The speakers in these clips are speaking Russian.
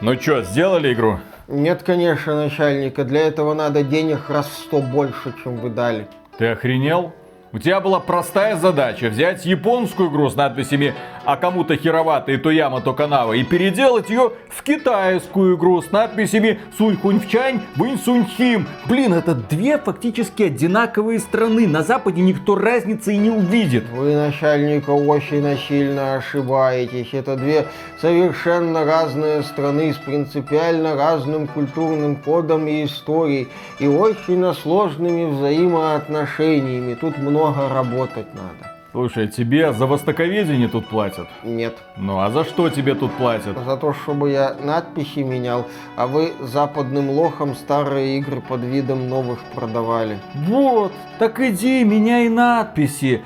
Ну чё, сделали игру? Нет, конечно, начальника. Для этого надо денег раз в сто больше, чем вы дали. Ты охренел? У тебя была простая задача взять японскую игру с надписями «А кому-то херовато и то яма, то канава» и переделать ее в китайскую игру с надписями «Сунь хунь в чань, вынь сунь хим». Блин, это две фактически одинаковые страны. На Западе никто разницы и не увидит. Вы, начальника, очень сильно ошибаетесь. Это две совершенно разные страны с принципиально разным культурным кодом и историей и очень сложными взаимоотношениями. Тут много работать надо. Слушай, тебе за востоковедение тут платят? Нет. Ну а за что тебе тут платят? За то, чтобы я надписи менял, а вы западным лохом старые игры под видом новых продавали. Вот, так иди, меняй надписи.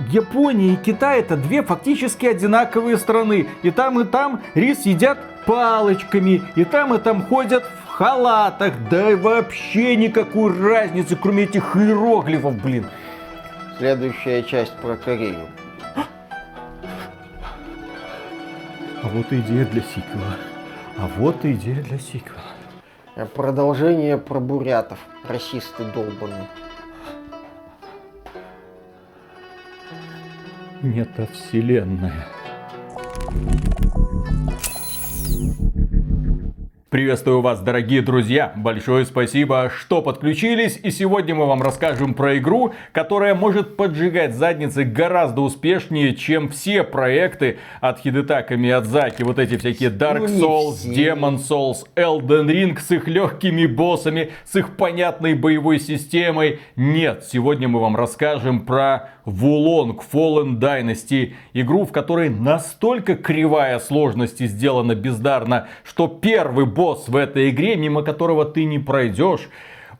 Япония и Китай это две фактически одинаковые страны. И там, и там рис едят палочками, и там, и там ходят в халатах. Да и вообще никакой разницы, кроме этих иероглифов, блин. Следующая часть про Корею. А вот идея для сиквела. А вот идея для сиквела. Продолжение про бурятов. Расисты долбаные. Метавселенная. Приветствую вас, дорогие друзья! Большое спасибо, что подключились. И сегодня мы вам расскажем про игру, которая может поджигать задницы гораздо успешнее, чем все проекты от Хидетака Миядзаки. Вот эти всякие Dark Souls, Demon Souls, Elden Ring с их легкими боссами, с их понятной боевой системой. Нет, сегодня мы вам расскажем про Вулонг Fallen Dynasty. Игру, в которой настолько кривая сложности сделана бездарно, что первый босс в этой игре, мимо которого ты не пройдешь,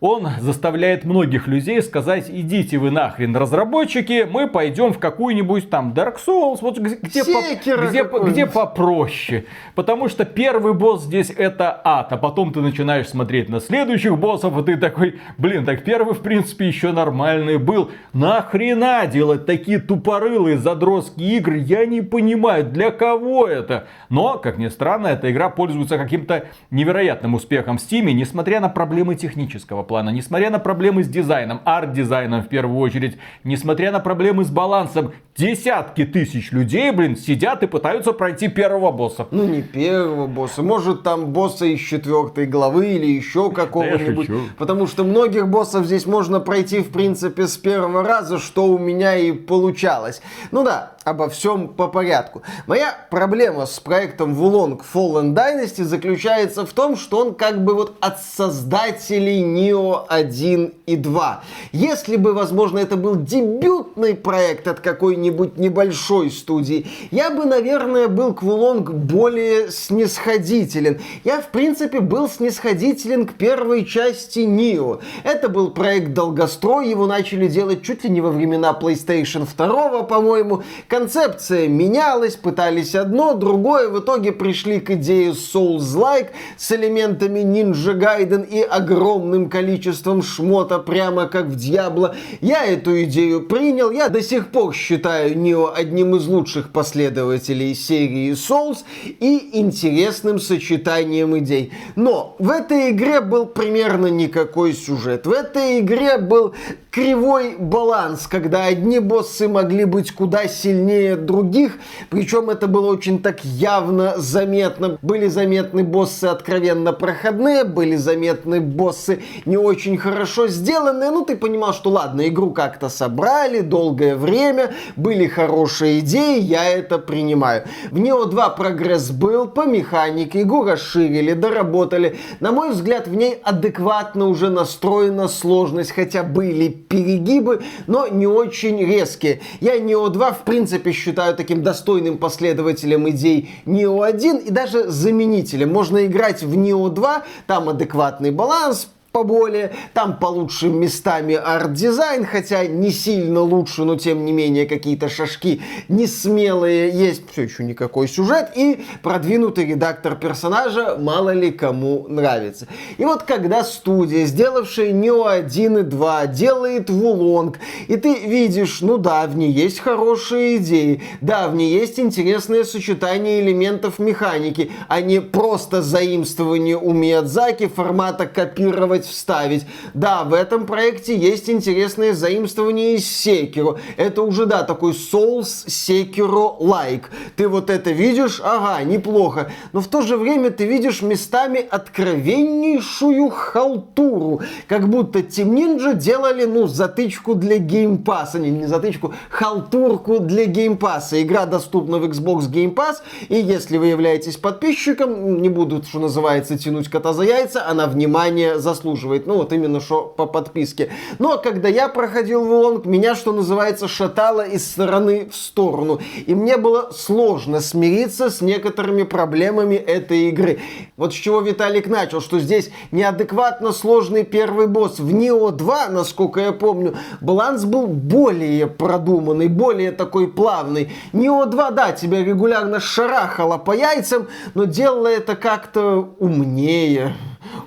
он заставляет многих людей сказать, идите вы нахрен, разработчики, мы пойдем в какую-нибудь там Dark Souls, вот где, по, где, где попроще. Потому что первый босс здесь это ад, а потом ты начинаешь смотреть на следующих боссов, и ты такой, блин, так первый в принципе еще нормальный был. Нахрена делать такие тупорылые задротские игры, я не понимаю, для кого это? Но, как ни странно, эта игра пользуется каким-то невероятным успехом в Steam, несмотря на проблемы технического плана, несмотря на проблемы с дизайном, арт-дизайном в первую очередь, несмотря на проблемы с балансом, десятки тысяч людей, блин, сидят и пытаются пройти первого босса. Ну, не первого босса, может там босса из четвертой главы или еще какого-нибудь. Потому что многих боссов здесь можно пройти, в принципе, с первого раза, что у меня и получалось. Ну да, обо всем по порядку. Моя проблема с проектом Wulong Fallen Dynasty заключается в том, что он как бы вот от создателей Neo 1 и 2. Если бы, возможно, это был дебютный проект от какой-нибудь небольшой студии, я бы, наверное, был к Wulong более снисходителен. Я, в принципе, был снисходителен к первой части Neo. Это был проект долгострой, его начали делать чуть ли не во времена PlayStation 2, по-моему, Концепция менялась, пытались одно, другое, в итоге пришли к идее Souls-like с элементами Ninja Gaiden и огромным количеством шмота, прямо как в Diablo. Я эту идею принял, я до сих пор считаю Нио одним из лучших последователей серии Souls и интересным сочетанием идей. Но в этой игре был примерно никакой сюжет. В этой игре был кривой баланс, когда одни боссы могли быть куда сильнее других, причем это было очень так явно заметно. Были заметны боссы откровенно проходные, были заметны боссы не очень хорошо сделанные, ну ты понимал, что ладно, игру как-то собрали, долгое время, были хорошие идеи, я это принимаю. В Nioh 2 прогресс был, по механике, игру расширили, доработали. На мой взгляд, в ней адекватно уже настроена сложность, хотя были перегибы, но не очень резкие. Я Nioh 2 в принципе считаю таким достойным последователем идей Nioh 1 и даже заменителем. Можно играть в Nioh 2, там адекватный баланс, поболее, там получше местами арт-дизайн, хотя не сильно лучше, но тем не менее какие-то шашки не смелые, есть все еще никакой сюжет, и продвинутый редактор персонажа мало ли кому нравится. И вот когда студия, сделавшая Neo 1 и 2, делает Вулонг, и ты видишь, ну да, в ней есть хорошие идеи, да, в ней есть интересное сочетание элементов механики, а не просто заимствование у Миядзаки формата копировать вставить. Да, в этом проекте есть интересные заимствования из Sekiro. Это уже, да, такой Souls Sekiro-like. Ты вот это видишь, ага, неплохо. Но в то же время ты видишь местами откровеннейшую халтуру. Как будто Team Ninja делали, ну, затычку для Game Pass. А не, не затычку, халтурку для Pass. Игра доступна в Xbox Game Pass. И если вы являетесь подписчиком, не буду, что называется, тянуть кота за яйца, она внимание заслуживает заслуживает. Ну, вот именно что по подписке. Но когда я проходил Вулонг, меня, что называется, шатало из стороны в сторону. И мне было сложно смириться с некоторыми проблемами этой игры. Вот с чего Виталик начал, что здесь неадекватно сложный первый босс. В Нио 2, насколько я помню, баланс был более продуманный, более такой плавный. Нио 2, да, тебя регулярно шарахало по яйцам, но делало это как-то умнее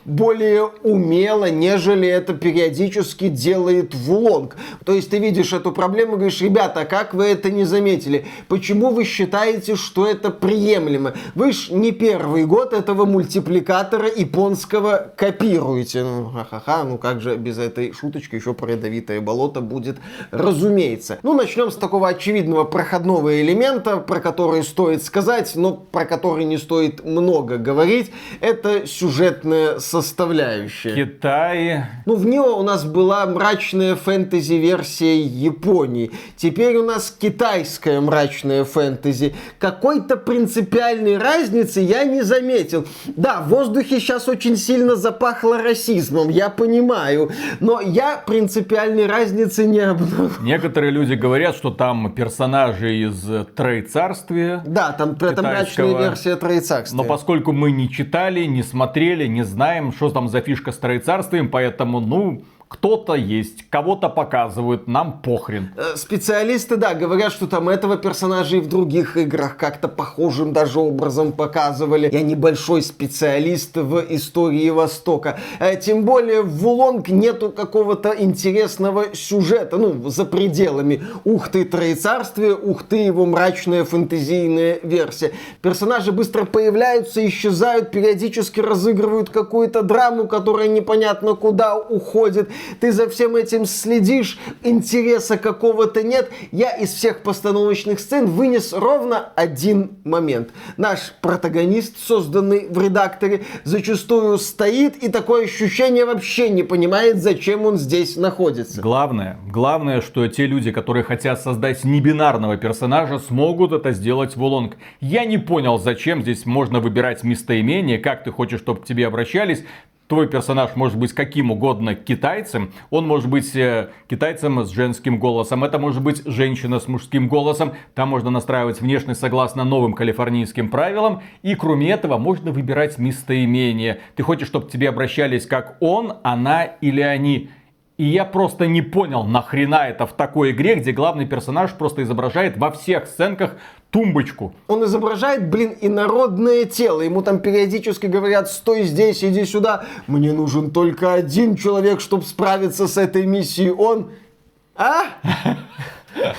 более умело, нежели это периодически делает Вулонг. То есть ты видишь эту проблему и говоришь, ребята, как вы это не заметили? Почему вы считаете, что это приемлемо? Вы ж не первый год этого мультипликатора японского копируете. Ну, ха-ха-ха, ну как же без этой шуточки еще про ядовитое болото будет, разумеется. Ну, начнем с такого очевидного проходного элемента, про который стоит сказать, но про который не стоит много говорить. Это сюжетная составляющая. Китай. Ну, в него у нас была мрачная фэнтези-версия Японии. Теперь у нас китайская мрачная фэнтези. Какой-то принципиальной разницы я не заметил. Да, в воздухе сейчас очень сильно запахло расизмом, я понимаю. Но я принципиальной разницы не обнаружил. Некоторые люди говорят, что там персонажи из Троецарствия. Да, там это мрачная версия Троецарствия. Но поскольку мы не читали, не смотрели, не знаем, что там за фишка с троецарствием, поэтому, ну, кто-то есть, кого-то показывают, нам похрен. Э, специалисты, да, говорят, что там этого персонажа и в других играх как-то похожим даже образом показывали. Я небольшой специалист в истории Востока. Э, тем более в Вулонг нету какого-то интересного сюжета, ну, за пределами. Ух ты, Троецарствие, ух ты, его мрачная фэнтезийная версия. Персонажи быстро появляются, исчезают, периодически разыгрывают какую-то драму, которая непонятно куда уходит ты за всем этим следишь, интереса какого-то нет. Я из всех постановочных сцен вынес ровно один момент. Наш протагонист, созданный в редакторе, зачастую стоит и такое ощущение вообще не понимает, зачем он здесь находится. Главное, главное, что те люди, которые хотят создать небинарного персонажа, смогут это сделать в Улонг. Я не понял, зачем здесь можно выбирать местоимение, как ты хочешь, чтобы к тебе обращались твой персонаж может быть каким угодно китайцем, он может быть э, китайцем с женским голосом, это может быть женщина с мужским голосом, там можно настраивать внешность согласно новым калифорнийским правилам, и кроме этого можно выбирать местоимение. Ты хочешь, чтобы тебе обращались как он, она или они. И я просто не понял, нахрена это в такой игре, где главный персонаж просто изображает во всех сценках тумбочку. Он изображает, блин, инородное тело. Ему там периодически говорят, стой здесь, иди сюда. Мне нужен только один человек, чтобы справиться с этой миссией. Он... А?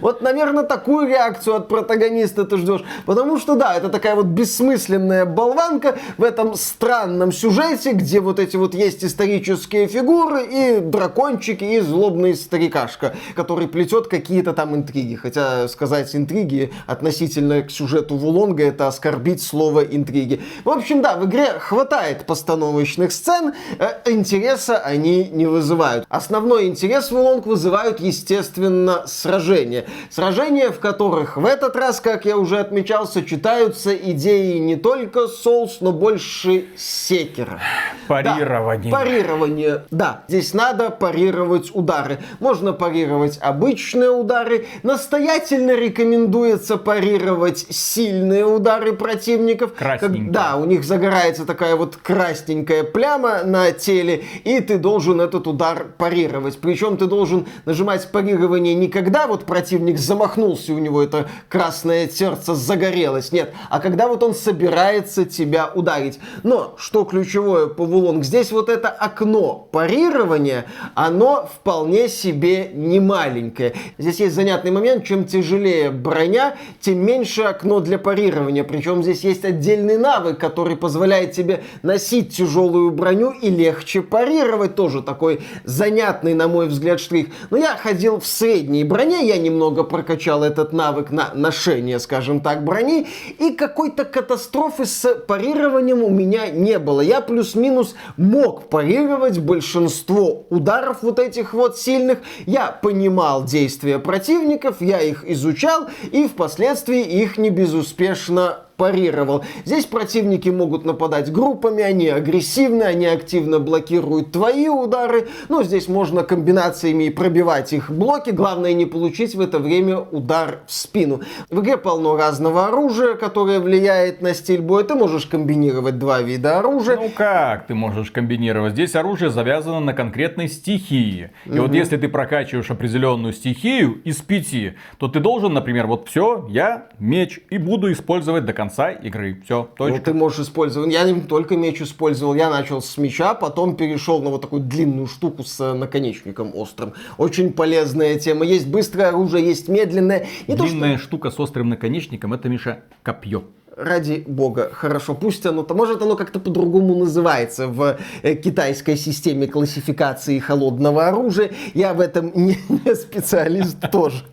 Вот, наверное, такую реакцию от протагониста ты ждешь. Потому что, да, это такая вот бессмысленная болванка в этом странном сюжете, где вот эти вот есть исторические фигуры и дракончики и злобный старикашка, который плетет какие-то там интриги. Хотя сказать интриги относительно к сюжету Вулонга это оскорбить слово интриги. В общем, да, в игре хватает постановочных сцен, э, интереса они не вызывают. Основной интерес Вулонг вызывают, естественно, сражения сражения. Сражения, в которых в этот раз, как я уже отмечал, сочетаются идеи не только Souls, но больше Секера. Парирование. Да, парирование. Да, здесь надо парировать удары. Можно парировать обычные удары. Настоятельно рекомендуется парировать сильные удары противников. Красненькие. Как, да, у них загорается такая вот красненькая пляма на теле, и ты должен этот удар парировать. Причем ты должен нажимать парирование не когда вот противник замахнулся, у него это красное сердце загорелось, нет, а когда вот он собирается тебя ударить. Но, что ключевое по Вулонг, здесь вот это окно парирования, оно вполне себе не маленькое. Здесь есть занятный момент, чем тяжелее броня, тем меньше окно для парирования. Причем здесь есть отдельный навык, который позволяет тебе носить тяжелую броню и легче парировать. Тоже такой занятный, на мой взгляд, штрих. Но я ходил в средней броне, я немного прокачал этот навык на ношение, скажем так, брони. И какой-то катастрофы с парированием у меня не было. Я плюс-минус мог парировать большинство ударов вот этих вот сильных. Я понимал действия противников, я их изучал и впоследствии их не безуспешно парировал. Здесь противники могут нападать группами, они агрессивны, они активно блокируют твои удары. Но здесь можно комбинациями пробивать их блоки. Главное не получить в это время удар в спину. В игре полно разного оружия, которое влияет на стиль боя. Ты можешь комбинировать два вида оружия. Ну как ты можешь комбинировать? Здесь оружие завязано на конкретной стихии. И угу. вот если ты прокачиваешь определенную стихию из пяти, то ты должен, например, вот все, я меч и буду использовать до конца конца игры. Все, точка. Ну, ты можешь использовать. Я не только меч использовал, я начал с меча, потом перешел на вот такую длинную штуку с э, наконечником острым. Очень полезная тема. Есть быстрое оружие, есть медленное. Не Длинная то, что... штука с острым наконечником, это, Миша, копье ради бога, хорошо, пусть оно, то может оно как-то по-другому называется в э, китайской системе классификации холодного оружия. Я в этом не, не специалист тоже.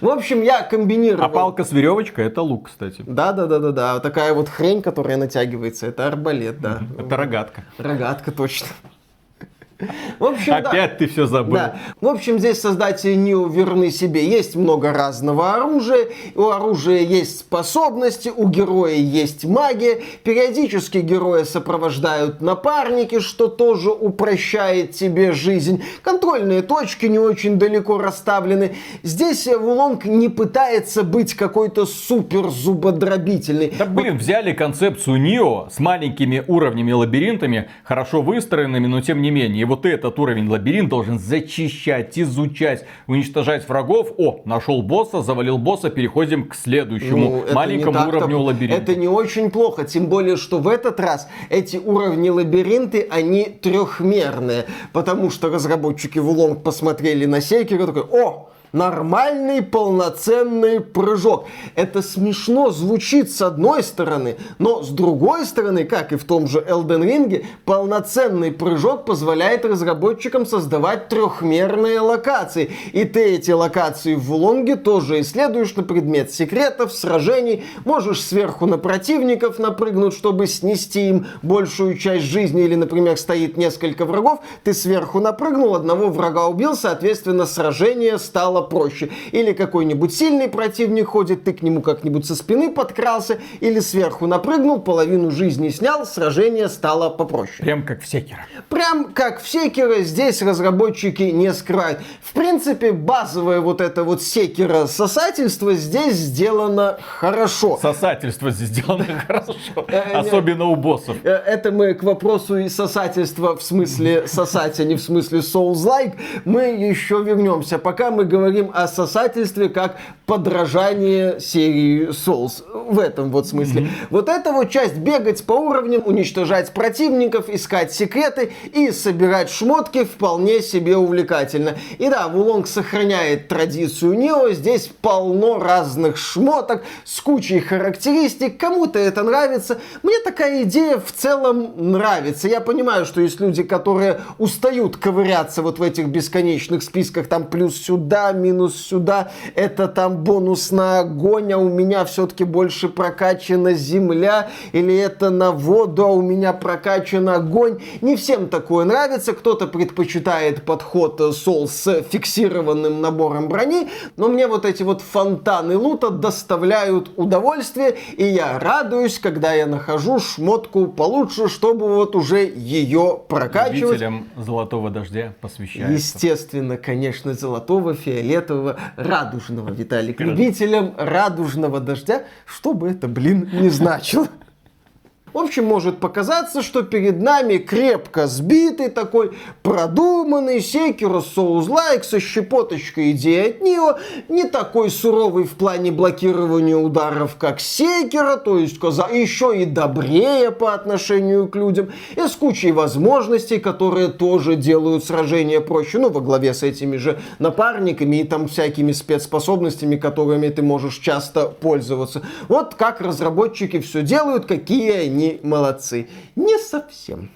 В общем, я комбинировал. А палка с веревочкой это лук, кстати. Да, да, да, да, да. Такая вот хрень, которая натягивается, это арбалет, да. Это рогатка. Рогатка, точно. В общем, Опять да. ты все забыл. Да. В общем, здесь создатели Нио верны себе. Есть много разного оружия. У оружия есть способности, у героя есть магия. Периодически героя сопровождают напарники, что тоже упрощает тебе жизнь. Контрольные точки не очень далеко расставлены. Здесь Вулонг не пытается быть какой-то супер зубодробительный. Да блин, взяли концепцию Нио с маленькими уровнями лабиринтами, хорошо выстроенными, но тем не менее вот этот уровень лабиринт должен зачищать, изучать, уничтожать врагов. О, нашел босса, завалил босса, переходим к следующему ну, маленькому уровню лабиринта. Это не очень плохо, тем более, что в этот раз эти уровни лабиринты, они трехмерные, потому что разработчики в Улонг посмотрели на Секера и такой, о, нормальный полноценный прыжок. Это смешно звучит с одной стороны, но с другой стороны, как и в том же Elden Ring, полноценный прыжок позволяет разработчикам создавать трехмерные локации. И ты эти локации в Лонге тоже исследуешь на предмет секретов, сражений, можешь сверху на противников напрыгнуть, чтобы снести им большую часть жизни, или, например, стоит несколько врагов, ты сверху напрыгнул, одного врага убил, соответственно, сражение стало проще. Или какой-нибудь сильный противник ходит, ты к нему как-нибудь со спины подкрался, или сверху напрыгнул, половину жизни снял, сражение стало попроще. Прям как в Секера. Прям как в Секера здесь разработчики не скрывают. В принципе, базовое вот это вот Секера сосательство здесь сделано хорошо. Сосательство здесь сделано хорошо. Э, э, Особенно у боссов. Э, это мы к вопросу и сосательства в смысле сосать, а не в смысле Souls-like. Мы еще вернемся. Пока мы говорим говорим о сосательстве как подражание серии Souls. В этом вот смысле. Mm-hmm. Вот эта вот часть бегать по уровням, уничтожать противников, искать секреты и собирать шмотки вполне себе увлекательно. И да, Вулонг сохраняет традицию Нео. Здесь полно разных шмоток с кучей характеристик. Кому-то это нравится. Мне такая идея в целом нравится. Я понимаю, что есть люди, которые устают ковыряться вот в этих бесконечных списках, там плюс сюда, минус сюда, это там бонус на огонь, а у меня все-таки больше прокачана земля, или это на воду, а у меня прокачан огонь. Не всем такое нравится, кто-то предпочитает подход Soul с фиксированным набором брони, но мне вот эти вот фонтаны лута доставляют удовольствие, и я радуюсь, когда я нахожу шмотку получше, чтобы вот уже ее прокачивать. Любителям золотого дождя посвящается. Естественно, конечно, золотого, фиолетового, радужного, Виталик. Любителям радужного дождя, что бы это, блин, не значило. В общем, может показаться, что перед нами крепко сбитый такой продуманный Sekiro Souls-like со щепоточкой идеи от Нио, не такой суровый в плане блокирования ударов, как Sekiro, то есть еще и добрее по отношению к людям, и с кучей возможностей, которые тоже делают сражения проще, ну, во главе с этими же напарниками и там всякими спецспособностями, которыми ты можешь часто пользоваться. Вот как разработчики все делают, какие они молодцы. Не совсем.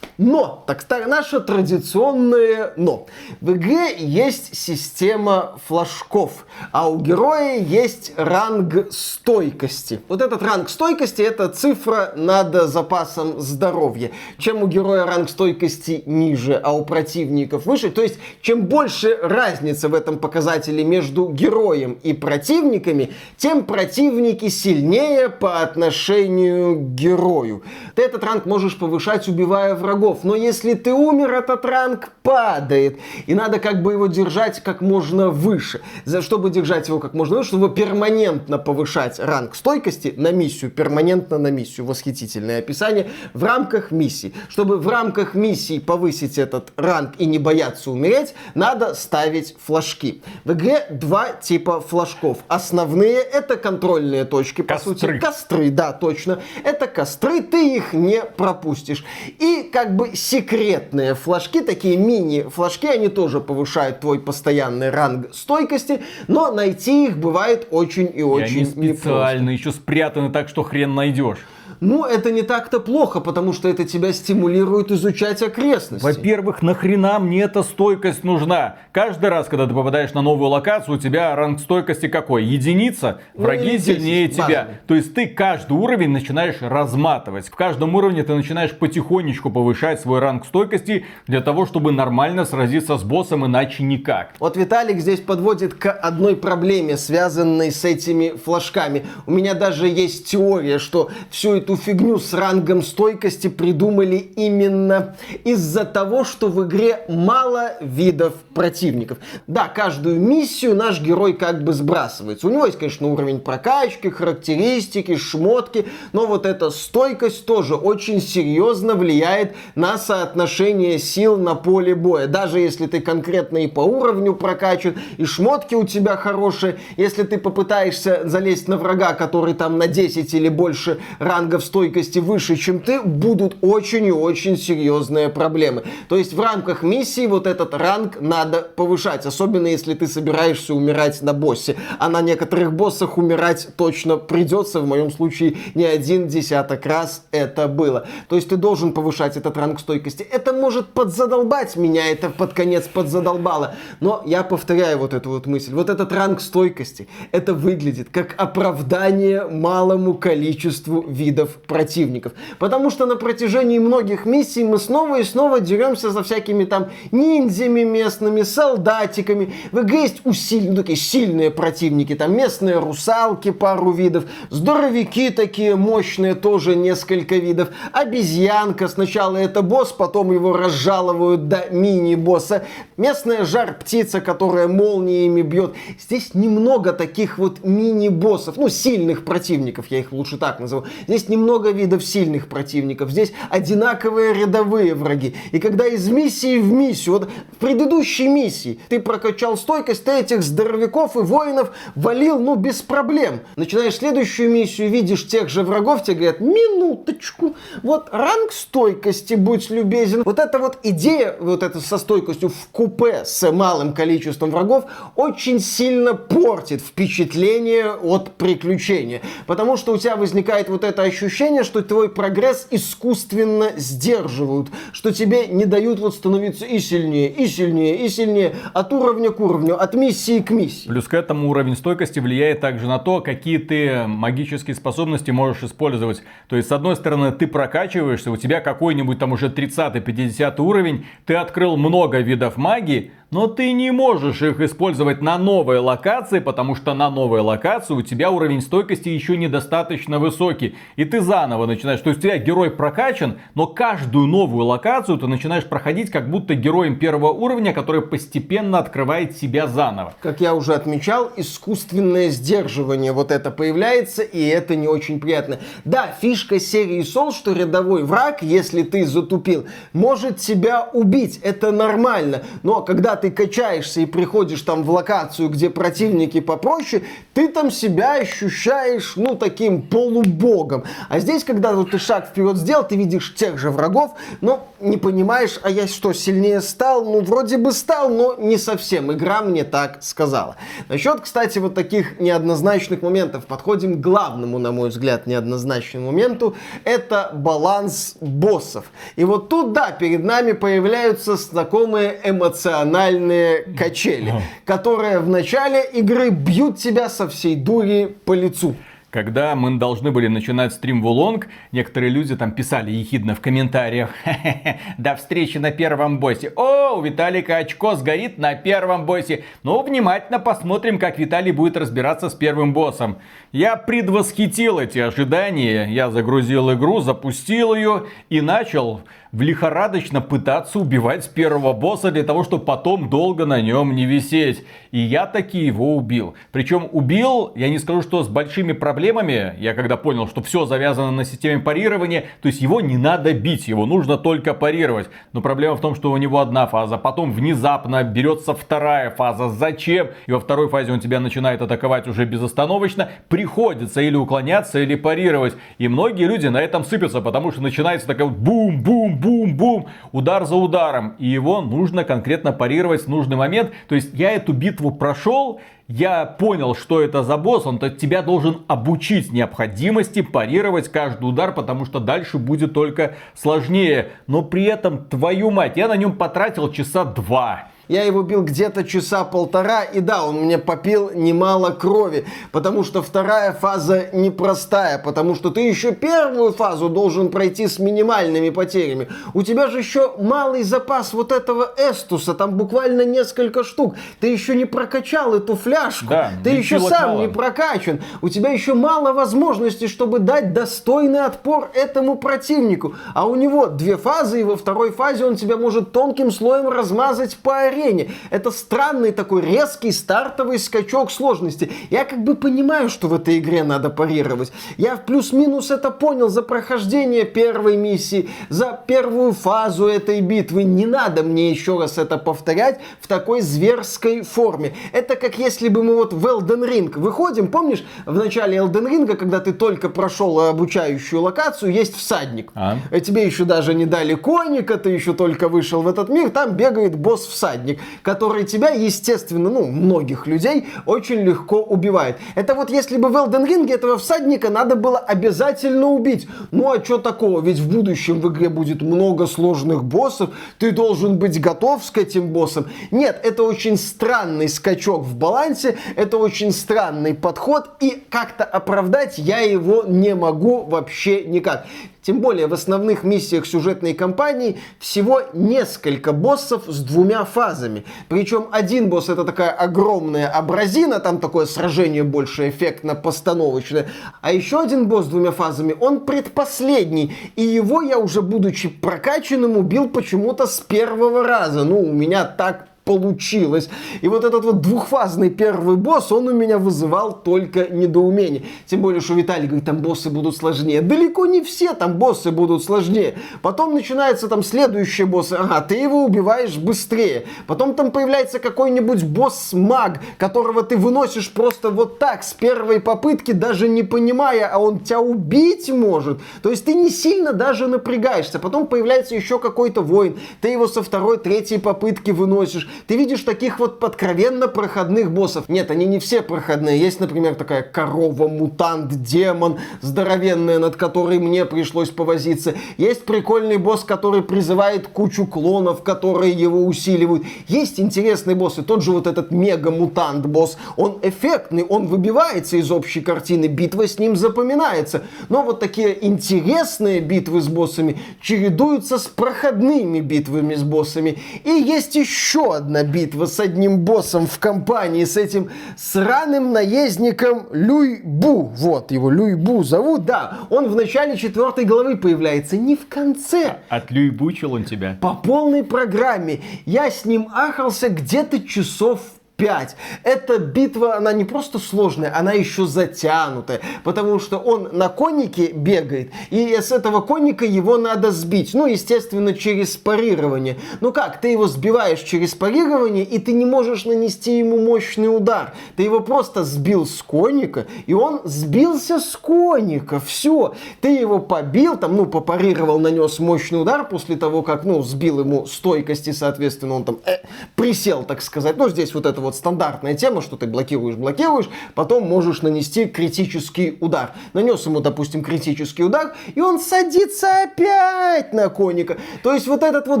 Но, так наше традиционное но. В игре есть система флажков, а у героя есть ранг стойкости. Вот этот ранг стойкости это цифра над запасом здоровья. Чем у героя ранг стойкости ниже, а у противников выше, то есть чем больше разница в этом показателе между героем и противниками, тем противники сильнее по отношению к герою. Ты этот ранг можешь повышать, убивая врагов врагов. Но если ты умер, этот ранг падает. И надо как бы его держать как можно выше. За, чтобы держать его как можно выше, чтобы перманентно повышать ранг стойкости на миссию. Перманентно на миссию. Восхитительное описание. В рамках миссии. Чтобы в рамках миссии повысить этот ранг и не бояться умереть, надо ставить флажки. В игре два типа флажков. Основные это контрольные точки, по костры. сути. Костры, да, точно. Это костры, ты их не пропустишь. И как бы секретные флажки, такие мини-флажки, они тоже повышают твой постоянный ранг стойкости, но найти их бывает очень и очень и они специально непросто. еще спрятаны так, что хрен найдешь. Ну, это не так-то плохо, потому что это тебя стимулирует изучать окрестности. Во-первых, нахрена мне эта стойкость нужна? Каждый раз, когда ты попадаешь на новую локацию, у тебя ранг стойкости какой? Единица? Ну, Враги сильнее тебя. Важно. То есть ты каждый уровень начинаешь разматывать. В каждом уровне ты начинаешь потихонечку повышать свой ранг стойкости для того, чтобы нормально сразиться с боссом, иначе никак. Вот Виталик здесь подводит к одной проблеме, связанной с этими флажками. У меня даже есть теория, что всю эту фигню с рангом стойкости придумали именно из-за того, что в игре мало видов противников. Да, каждую миссию наш герой как бы сбрасывается. У него есть, конечно, уровень прокачки, характеристики, шмотки, но вот эта стойкость тоже очень серьезно влияет на соотношение сил на поле боя. Даже если ты конкретно и по уровню прокачан, и шмотки у тебя хорошие, если ты попытаешься залезть на врага, который там на 10 или больше ранг рангов стойкости выше, чем ты, будут очень и очень серьезные проблемы. То есть в рамках миссии вот этот ранг надо повышать, особенно если ты собираешься умирать на боссе. А на некоторых боссах умирать точно придется, в моем случае не один десяток раз это было. То есть ты должен повышать этот ранг стойкости. Это может подзадолбать меня, это под конец подзадолбало. Но я повторяю вот эту вот мысль. Вот этот ранг стойкости, это выглядит как оправдание малому количеству видов видов противников. Потому что на протяжении многих миссий мы снова и снова деремся за всякими там ниндзями местными, солдатиками. В игре есть усиль... ну, такие сильные противники, там местные русалки пару видов, здоровяки такие мощные тоже несколько видов, обезьянка, сначала это босс, потом его разжаловывают до мини-босса, местная жар-птица, которая молниями бьет. Здесь немного таких вот мини-боссов, ну сильных противников, я их лучше так назову. Здесь Здесь немного видов сильных противников, здесь одинаковые рядовые враги. И когда из миссии в миссию, вот в предыдущей миссии ты прокачал стойкость, ты этих здоровяков и воинов валил, ну, без проблем. Начинаешь следующую миссию, видишь тех же врагов, тебе говорят, минуточку, вот ранг стойкости, будь любезен. Вот эта вот идея, вот эта со стойкостью в купе с малым количеством врагов, очень сильно портит впечатление от приключения. Потому что у тебя возникает вот это ощущение, ощущение, что твой прогресс искусственно сдерживают, что тебе не дают вот становиться и сильнее, и сильнее, и сильнее, от уровня к уровню, от миссии к миссии. Плюс к этому уровень стойкости влияет также на то, какие ты магические способности можешь использовать. То есть, с одной стороны, ты прокачиваешься, у тебя какой-нибудь там уже 30-50 уровень, ты открыл много видов магии, но ты не можешь их использовать на новой локации, потому что на новой локации у тебя уровень стойкости еще недостаточно высокий. И ты заново начинаешь. То есть у тебя герой прокачан, но каждую новую локацию ты начинаешь проходить как будто героем первого уровня, который постепенно открывает себя заново. Как я уже отмечал, искусственное сдерживание вот это появляется, и это не очень приятно. Да, фишка серии Soul, что рядовой враг, если ты затупил, может тебя убить. Это нормально. Но когда ты качаешься и приходишь там в локацию, где противники попроще, ты там себя ощущаешь, ну, таким полубогом. А здесь, когда вот ты шаг вперед сделал, ты видишь тех же врагов, но не понимаешь, а я что, сильнее стал? Ну, вроде бы стал, но не совсем. Игра мне так сказала. Насчет, кстати, вот таких неоднозначных моментов. Подходим к главному, на мой взгляд, неоднозначному моменту. Это баланс боссов. И вот тут, да, перед нами появляются знакомые эмоциональные эмоциональные качели, которые в начале игры бьют тебя со всей дури по лицу. Когда мы должны были начинать стрим Вулонг, некоторые люди там писали ехидно в комментариях. До встречи на первом боссе. О, у Виталика очко сгорит на первом боссе. Ну, внимательно посмотрим, как Виталий будет разбираться с первым боссом. Я предвосхитил эти ожидания. Я загрузил игру, запустил ее и начал в лихорадочно пытаться убивать первого босса для того, чтобы потом долго на нем не висеть. И я таки его убил. Причем убил, я не скажу, что с большими проблемами. Я когда понял, что все завязано на системе парирования, то есть его не надо бить, его нужно только парировать. Но проблема в том, что у него одна фаза, потом внезапно берется вторая фаза. Зачем? И во второй фазе он тебя начинает атаковать уже безостановочно. Приходится или уклоняться, или парировать. И многие люди на этом сыпятся, потому что начинается такая вот бум-бум, бум-бум, удар за ударом. И его нужно конкретно парировать в нужный момент. То есть я эту битву прошел, я понял, что это за босс, он -то тебя должен обучить необходимости парировать каждый удар, потому что дальше будет только сложнее. Но при этом, твою мать, я на нем потратил часа два. Я его бил где-то часа полтора, и да, он мне попил немало крови, потому что вторая фаза непростая, потому что ты еще первую фазу должен пройти с минимальными потерями. У тебя же еще малый запас вот этого эстуса, там буквально несколько штук. Ты еще не прокачал эту фляжку, да, ты еще сам мало. не прокачан. У тебя еще мало возможностей, чтобы дать достойный отпор этому противнику. А у него две фазы, и во второй фазе он тебя может тонким слоем размазать по арене арене. Это странный такой резкий стартовый скачок сложности. Я как бы понимаю, что в этой игре надо парировать. Я плюс-минус это понял за прохождение первой миссии, за первую фазу этой битвы. Не надо мне еще раз это повторять в такой зверской форме. Это как если бы мы вот в Elden Ring выходим, помнишь, в начале Elden Ring, когда ты только прошел обучающую локацию, есть всадник. А? Тебе еще даже не дали коника, ты еще только вышел в этот мир, там бегает босс-всадник всадник, который тебя, естественно, ну, многих людей очень легко убивает. Это вот если бы в Elden Ring этого всадника надо было обязательно убить. Ну а что такого? Ведь в будущем в игре будет много сложных боссов, ты должен быть готов к этим боссам. Нет, это очень странный скачок в балансе, это очень странный подход, и как-то оправдать я его не могу вообще никак. Тем более в основных миссиях сюжетной кампании всего несколько боссов с двумя фазами. Причем один босс это такая огромная абразина, там такое сражение больше эффектно-постановочное. А еще один босс с двумя фазами, он предпоследний. И его я уже будучи прокачанным убил почему-то с первого раза. Ну, у меня так получилось. И вот этот вот двухфазный первый босс, он у меня вызывал только недоумение. Тем более, что Виталий говорит, там боссы будут сложнее. Далеко не все там боссы будут сложнее. Потом начинается там следующий босс. Ага, ты его убиваешь быстрее. Потом там появляется какой-нибудь босс-маг, которого ты выносишь просто вот так, с первой попытки, даже не понимая, а он тебя убить может. То есть ты не сильно даже напрягаешься. Потом появляется еще какой-то воин. Ты его со второй, третьей попытки выносишь Ты видишь таких вот откровенно проходных боссов. Нет, они не все проходные. Есть, например, такая корова, мутант, демон, здоровенная, над которой мне пришлось повозиться. Есть прикольный босс, который призывает кучу клонов, которые его усиливают. Есть интересные боссы. Тот же вот этот мега-мутант босс. Он эффектный, он выбивается из общей картины. Битва с ним запоминается. Но вот такие интересные битвы с боссами чередуются с проходными битвами с боссами. И есть еще одна битва с одним боссом в компании, с этим сраным наездником Люй Бу. Вот его Люй Бу зовут, да. Он в начале четвертой главы появляется, не в конце. А, от Люй Бучил он тебя? По полной программе. Я с ним ахался где-то часов 5. Эта битва, она не просто сложная, она еще затянутая, потому что он на коннике бегает, и с этого конника его надо сбить. Ну, естественно, через парирование. Ну как, ты его сбиваешь через парирование, и ты не можешь нанести ему мощный удар. Ты его просто сбил с конника, и он сбился с конника. Все. Ты его побил, там, ну, попарировал, нанес мощный удар после того, как, ну, сбил ему стойкости, соответственно, он там э, присел, так сказать. Ну, здесь вот это вот стандартная тема, что ты блокируешь, блокируешь, потом можешь нанести критический удар. Нанес ему, допустим, критический удар, и он садится опять на коника. То есть вот этот вот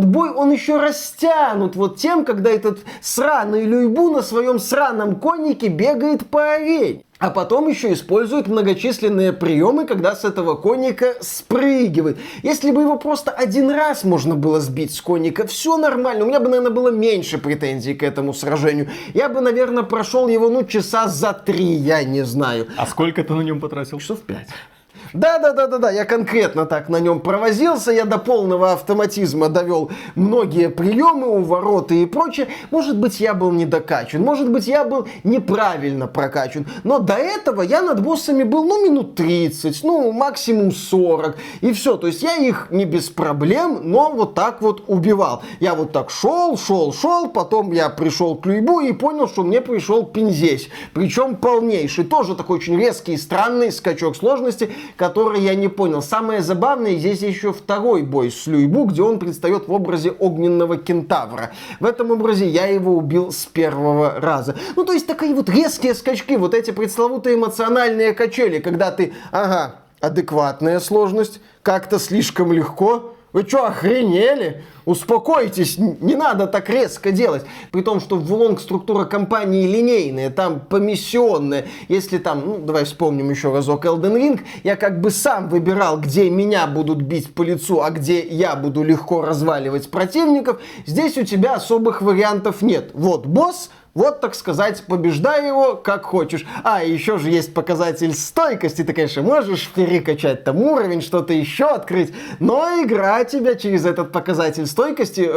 бой, он еще растянут вот тем, когда этот сраный Люйбу на своем сраном конике бегает по арене. А потом еще использует многочисленные приемы, когда с этого конника спрыгивает. Если бы его просто один раз можно было сбить с конника, все нормально. У меня бы, наверное, было меньше претензий к этому сражению. Я бы, наверное, прошел его, ну, часа за три, я не знаю. А сколько ты на нем потратил? Часов пять. Да-да-да-да-да, я конкретно так на нем провозился, я до полного автоматизма довел многие приемы, увороты и прочее. Может быть, я был недокачан, может быть, я был неправильно прокачан, но до этого я над боссами был, ну, минут 30, ну, максимум 40, и все. То есть я их не без проблем, но вот так вот убивал. Я вот так шел, шел, шел, потом я пришел к Люйбу и понял, что мне пришел пинзесь. Причем полнейший, тоже такой очень резкий и странный скачок сложности, который я не понял. Самое забавное, здесь еще второй бой с Люйбу, где он предстает в образе огненного кентавра. В этом образе я его убил с первого раза. Ну, то есть такие вот резкие скачки, вот эти пресловутые эмоциональные качели, когда ты, ага, адекватная сложность, как-то слишком легко, вы что, охренели? Успокойтесь, не надо так резко делать. При том, что в Вулонг структура компании линейная, там помиссионная. Если там, ну, давай вспомним еще разок Elden Ring, я как бы сам выбирал, где меня будут бить по лицу, а где я буду легко разваливать противников. Здесь у тебя особых вариантов нет. Вот босс, вот, так сказать, побеждай его как хочешь. А, еще же есть показатель стойкости. Ты, конечно, можешь перекачать там уровень, что-то еще открыть. Но игра тебя через этот показатель стойкости,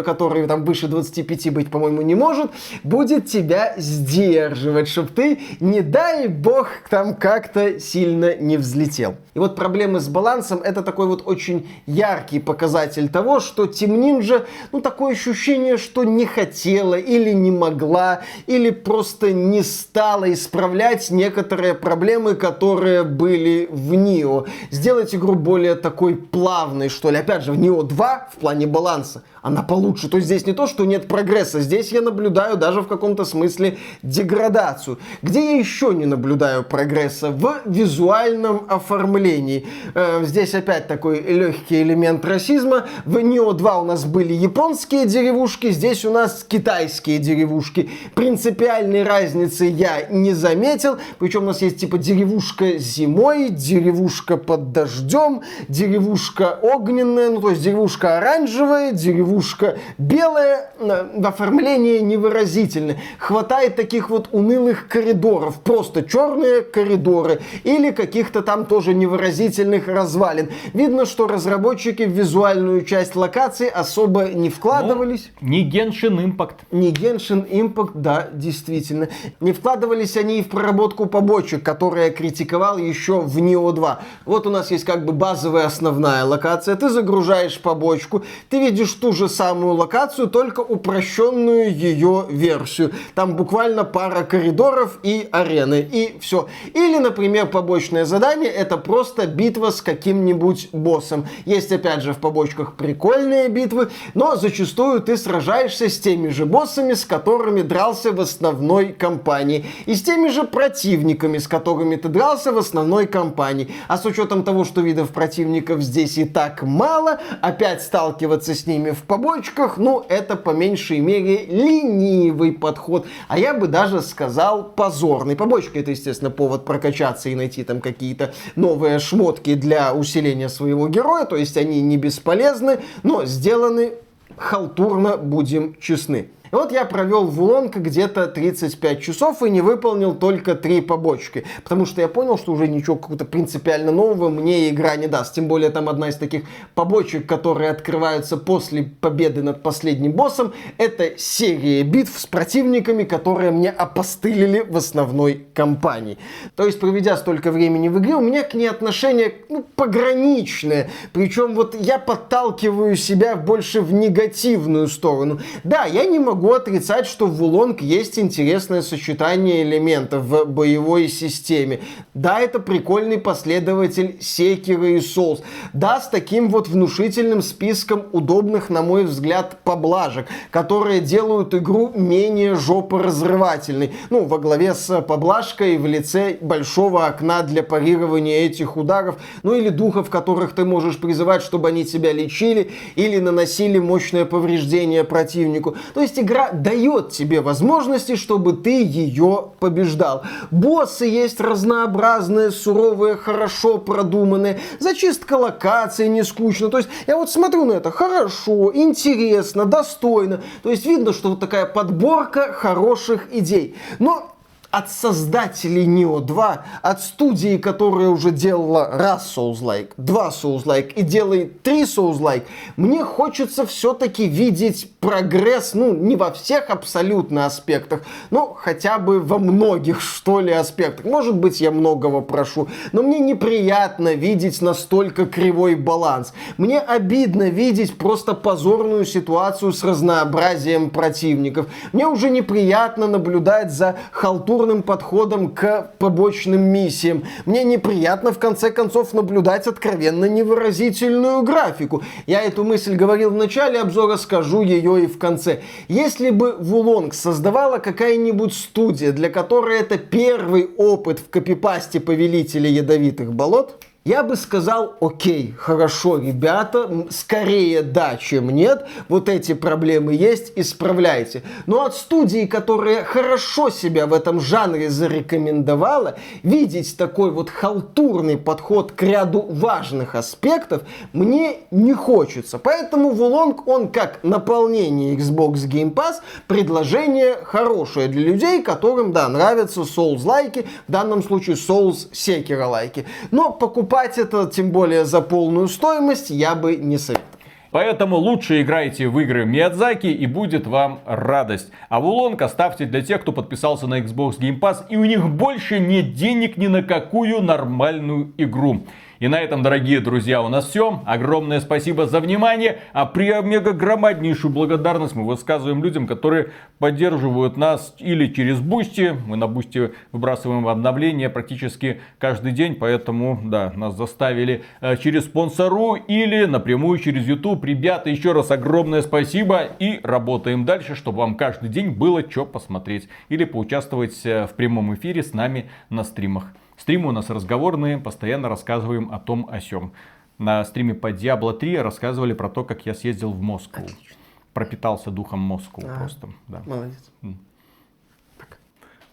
который там выше 25 быть, по-моему, не может, будет тебя сдерживать, чтобы ты, не дай бог, там как-то сильно не взлетел. И вот проблемы с балансом это такой вот очень яркий показатель того, что Team Ninja, ну, такое ощущение, что не хотела или не могла, или просто не стала исправлять некоторые проблемы, которые были в Нио. Сделать игру более такой плавной, что ли. Опять же, в Нио 2 в плане баланса она получше. То есть здесь не то, что нет прогресса, здесь я наблюдаю даже в каком-то смысле деградацию. Где я еще не наблюдаю прогресса? В визуальном оформлении. Э, здесь опять такой легкий элемент расизма. В Нио 2 у нас были японские деревушки, здесь у нас китайские деревушки. Принципиальной разницы я не заметил. Причем у нас есть типа деревушка зимой, деревушка под дождем, деревушка огненная, ну то есть деревушка оранжевая, деревушка деревушка белая, в оформлении невыразительное. Хватает таких вот унылых коридоров, просто черные коридоры или каких-то там тоже невыразительных развалин. Видно, что разработчики в визуальную часть локации особо не вкладывались. Ну, не Genshin Impact. Не Genshin Impact, да, действительно. Не вкладывались они и в проработку побочек, которые я критиковал еще в Neo 2. Вот у нас есть как бы базовая основная локация. Ты загружаешь побочку, ты видишь ту же самую локацию, только упрощенную ее версию. Там буквально пара коридоров и арены, и все. Или, например, побочное задание, это просто битва с каким-нибудь боссом. Есть, опять же, в побочках прикольные битвы, но зачастую ты сражаешься с теми же боссами, с которыми дрался в основной кампании, и с теми же противниками, с которыми ты дрался в основной кампании. А с учетом того, что видов противников здесь и так мало, опять сталкиваться с ними в побочках, ну, это по меньшей мере ленивый подход. А я бы даже сказал позорный. Побочка это, естественно, повод прокачаться и найти там какие-то новые шмотки для усиления своего героя. То есть они не бесполезны, но сделаны халтурно, будем честны. И вот я провел в Улонка где-то 35 часов и не выполнил только три побочки. Потому что я понял, что уже ничего какого-то принципиально нового мне игра не даст. Тем более там одна из таких побочек, которые открываются после победы над последним боссом, это серия битв с противниками, которые мне опостылили в основной кампании. То есть, проведя столько времени в игре, у меня к ней отношение ну, пограничное. Причем вот я подталкиваю себя больше в негативную сторону. Да, я не могу могу отрицать, что в Вулонг есть интересное сочетание элементов в боевой системе. Да, это прикольный последователь Секера и Souls. Да, с таким вот внушительным списком удобных, на мой взгляд, поблажек, которые делают игру менее жопоразрывательной. Ну, во главе с поблажкой в лице большого окна для парирования этих ударов, ну или духов, которых ты можешь призывать, чтобы они тебя лечили или наносили мощное повреждение противнику. То есть игра игра дает тебе возможности, чтобы ты ее побеждал. Боссы есть разнообразные, суровые, хорошо продуманные. Зачистка локации не скучно. То есть я вот смотрю на это хорошо, интересно, достойно. То есть видно, что вот такая подборка хороших идей. Но от создателей Neo 2, от студии, которая уже делала раз Souls-like, два Souls-like и делает три Souls-like, мне хочется все-таки видеть прогресс, ну, не во всех абсолютно аспектах, но хотя бы во многих, что ли, аспектах. Может быть, я многого прошу, но мне неприятно видеть настолько кривой баланс. Мне обидно видеть просто позорную ситуацию с разнообразием противников. Мне уже неприятно наблюдать за халтурой халтурным подходом к побочным миссиям. Мне неприятно в конце концов наблюдать откровенно невыразительную графику. Я эту мысль говорил в начале обзора, скажу ее и в конце. Если бы Вулонг создавала какая-нибудь студия, для которой это первый опыт в копипасте Повелителя Ядовитых Болот, я бы сказал, окей, хорошо, ребята, скорее да, чем нет, вот эти проблемы есть, исправляйте. Но от студии, которая хорошо себя в этом жанре зарекомендовала, видеть такой вот халтурный подход к ряду важных аспектов мне не хочется. Поэтому Вулонг, он как наполнение Xbox Game Pass, предложение хорошее для людей, которым, да, нравятся Souls-лайки, в данном случае Souls Sekiro лайки. Но покупать покупать это, тем более за полную стоимость, я бы не советовал. Поэтому лучше играйте в игры Миядзаки и будет вам радость. А Вулонг оставьте для тех, кто подписался на Xbox Game Pass и у них больше нет денег ни на какую нормальную игру. И на этом, дорогие друзья, у нас все. Огромное спасибо за внимание. А премегагромаднейшую благодарность мы высказываем людям, которые поддерживают нас или через Бусти. Мы на Бусти выбрасываем обновления практически каждый день. Поэтому, да, нас заставили э, через спонсорку или напрямую через YouTube. Ребята, еще раз огромное спасибо. И работаем дальше, чтобы вам каждый день было что посмотреть. Или поучаствовать э, в прямом эфире с нами на стримах. Стримы у нас разговорные, постоянно рассказываем о том о сем. На стриме по Diablo 3 рассказывали про то, как я съездил в Москву. Отлично. Пропитался духом Москвы а, просто. Да. Молодец.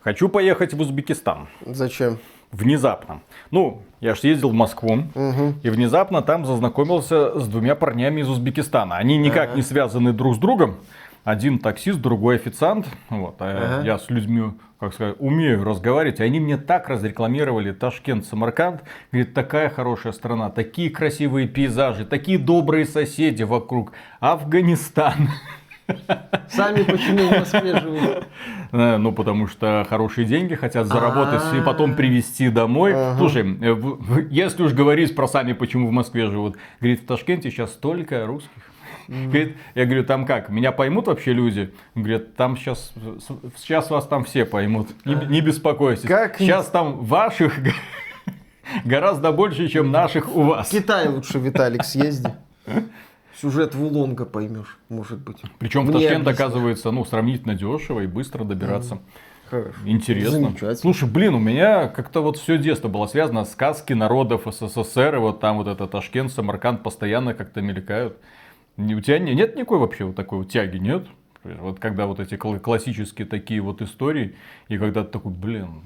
Хочу поехать в Узбекистан. Зачем? Внезапно. Ну, я же ездил в Москву, угу. и внезапно там зазнакомился с двумя парнями из Узбекистана. Они никак ага. не связаны друг с другом. Один таксист, другой официант. Вот, а ага. я с людьми как сказать, умею разговаривать. Они мне так разрекламировали Ташкент, Самарканд. Говорит, такая хорошая страна, такие красивые пейзажи, такие добрые соседи вокруг. Афганистан. Сами почему в Москве живут? Ну, потому что хорошие деньги хотят заработать и потом привезти домой. Слушай, э, если уж говорить про сами почему в Москве живут, говорит, в Ташкенте сейчас столько русских. Говорит, я говорю, там как, меня поймут вообще люди? Он говорит, там сейчас, сейчас вас там все поймут, не, не беспокойтесь. Как? Сейчас там ваших гораздо больше, чем наших у вас. В Китай лучше, Виталик, съезди. Сюжет Вулонга поймешь, может быть. Причем в Ташкент объясни. оказывается, ну, сравнительно дешево и быстро добираться. Хорошо. Интересно. Слушай, блин, у меня как-то вот все детство было связано с сказки народов СССР, и вот там вот это Ташкент, Самарканд постоянно как-то мелькают. У тебя не- нет никакой вообще вот такой вот тяги, нет? Вот когда вот эти кла- классические такие вот истории, и когда ты такой, блин,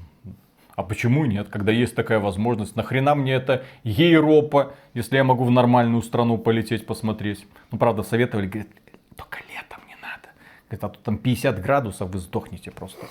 а почему нет? Когда есть такая возможность, нахрена мне это Европа, если я могу в нормальную страну полететь посмотреть? Ну, правда, советовали, говорят, только летом. Говорит, а то там 50 градусов, вы сдохнете просто.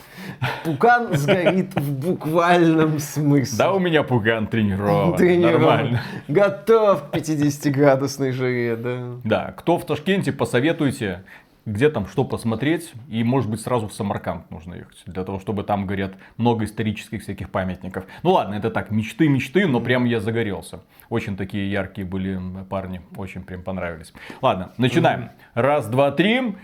Пукан сгорит в буквальном смысле. Да, у меня пуган тренирован. Тренирован. Нормально. Готов к 50-градусной жаре, да. Да, кто в Ташкенте, посоветуйте, где там что посмотреть. И, может быть, сразу в Самарканд нужно ехать. Для того, чтобы там, говорят, много исторических всяких памятников. Ну ладно, это так, мечты-мечты, но прям я загорелся. Очень такие яркие были парни. Очень прям понравились. Ладно, начинаем. Раз, два, три.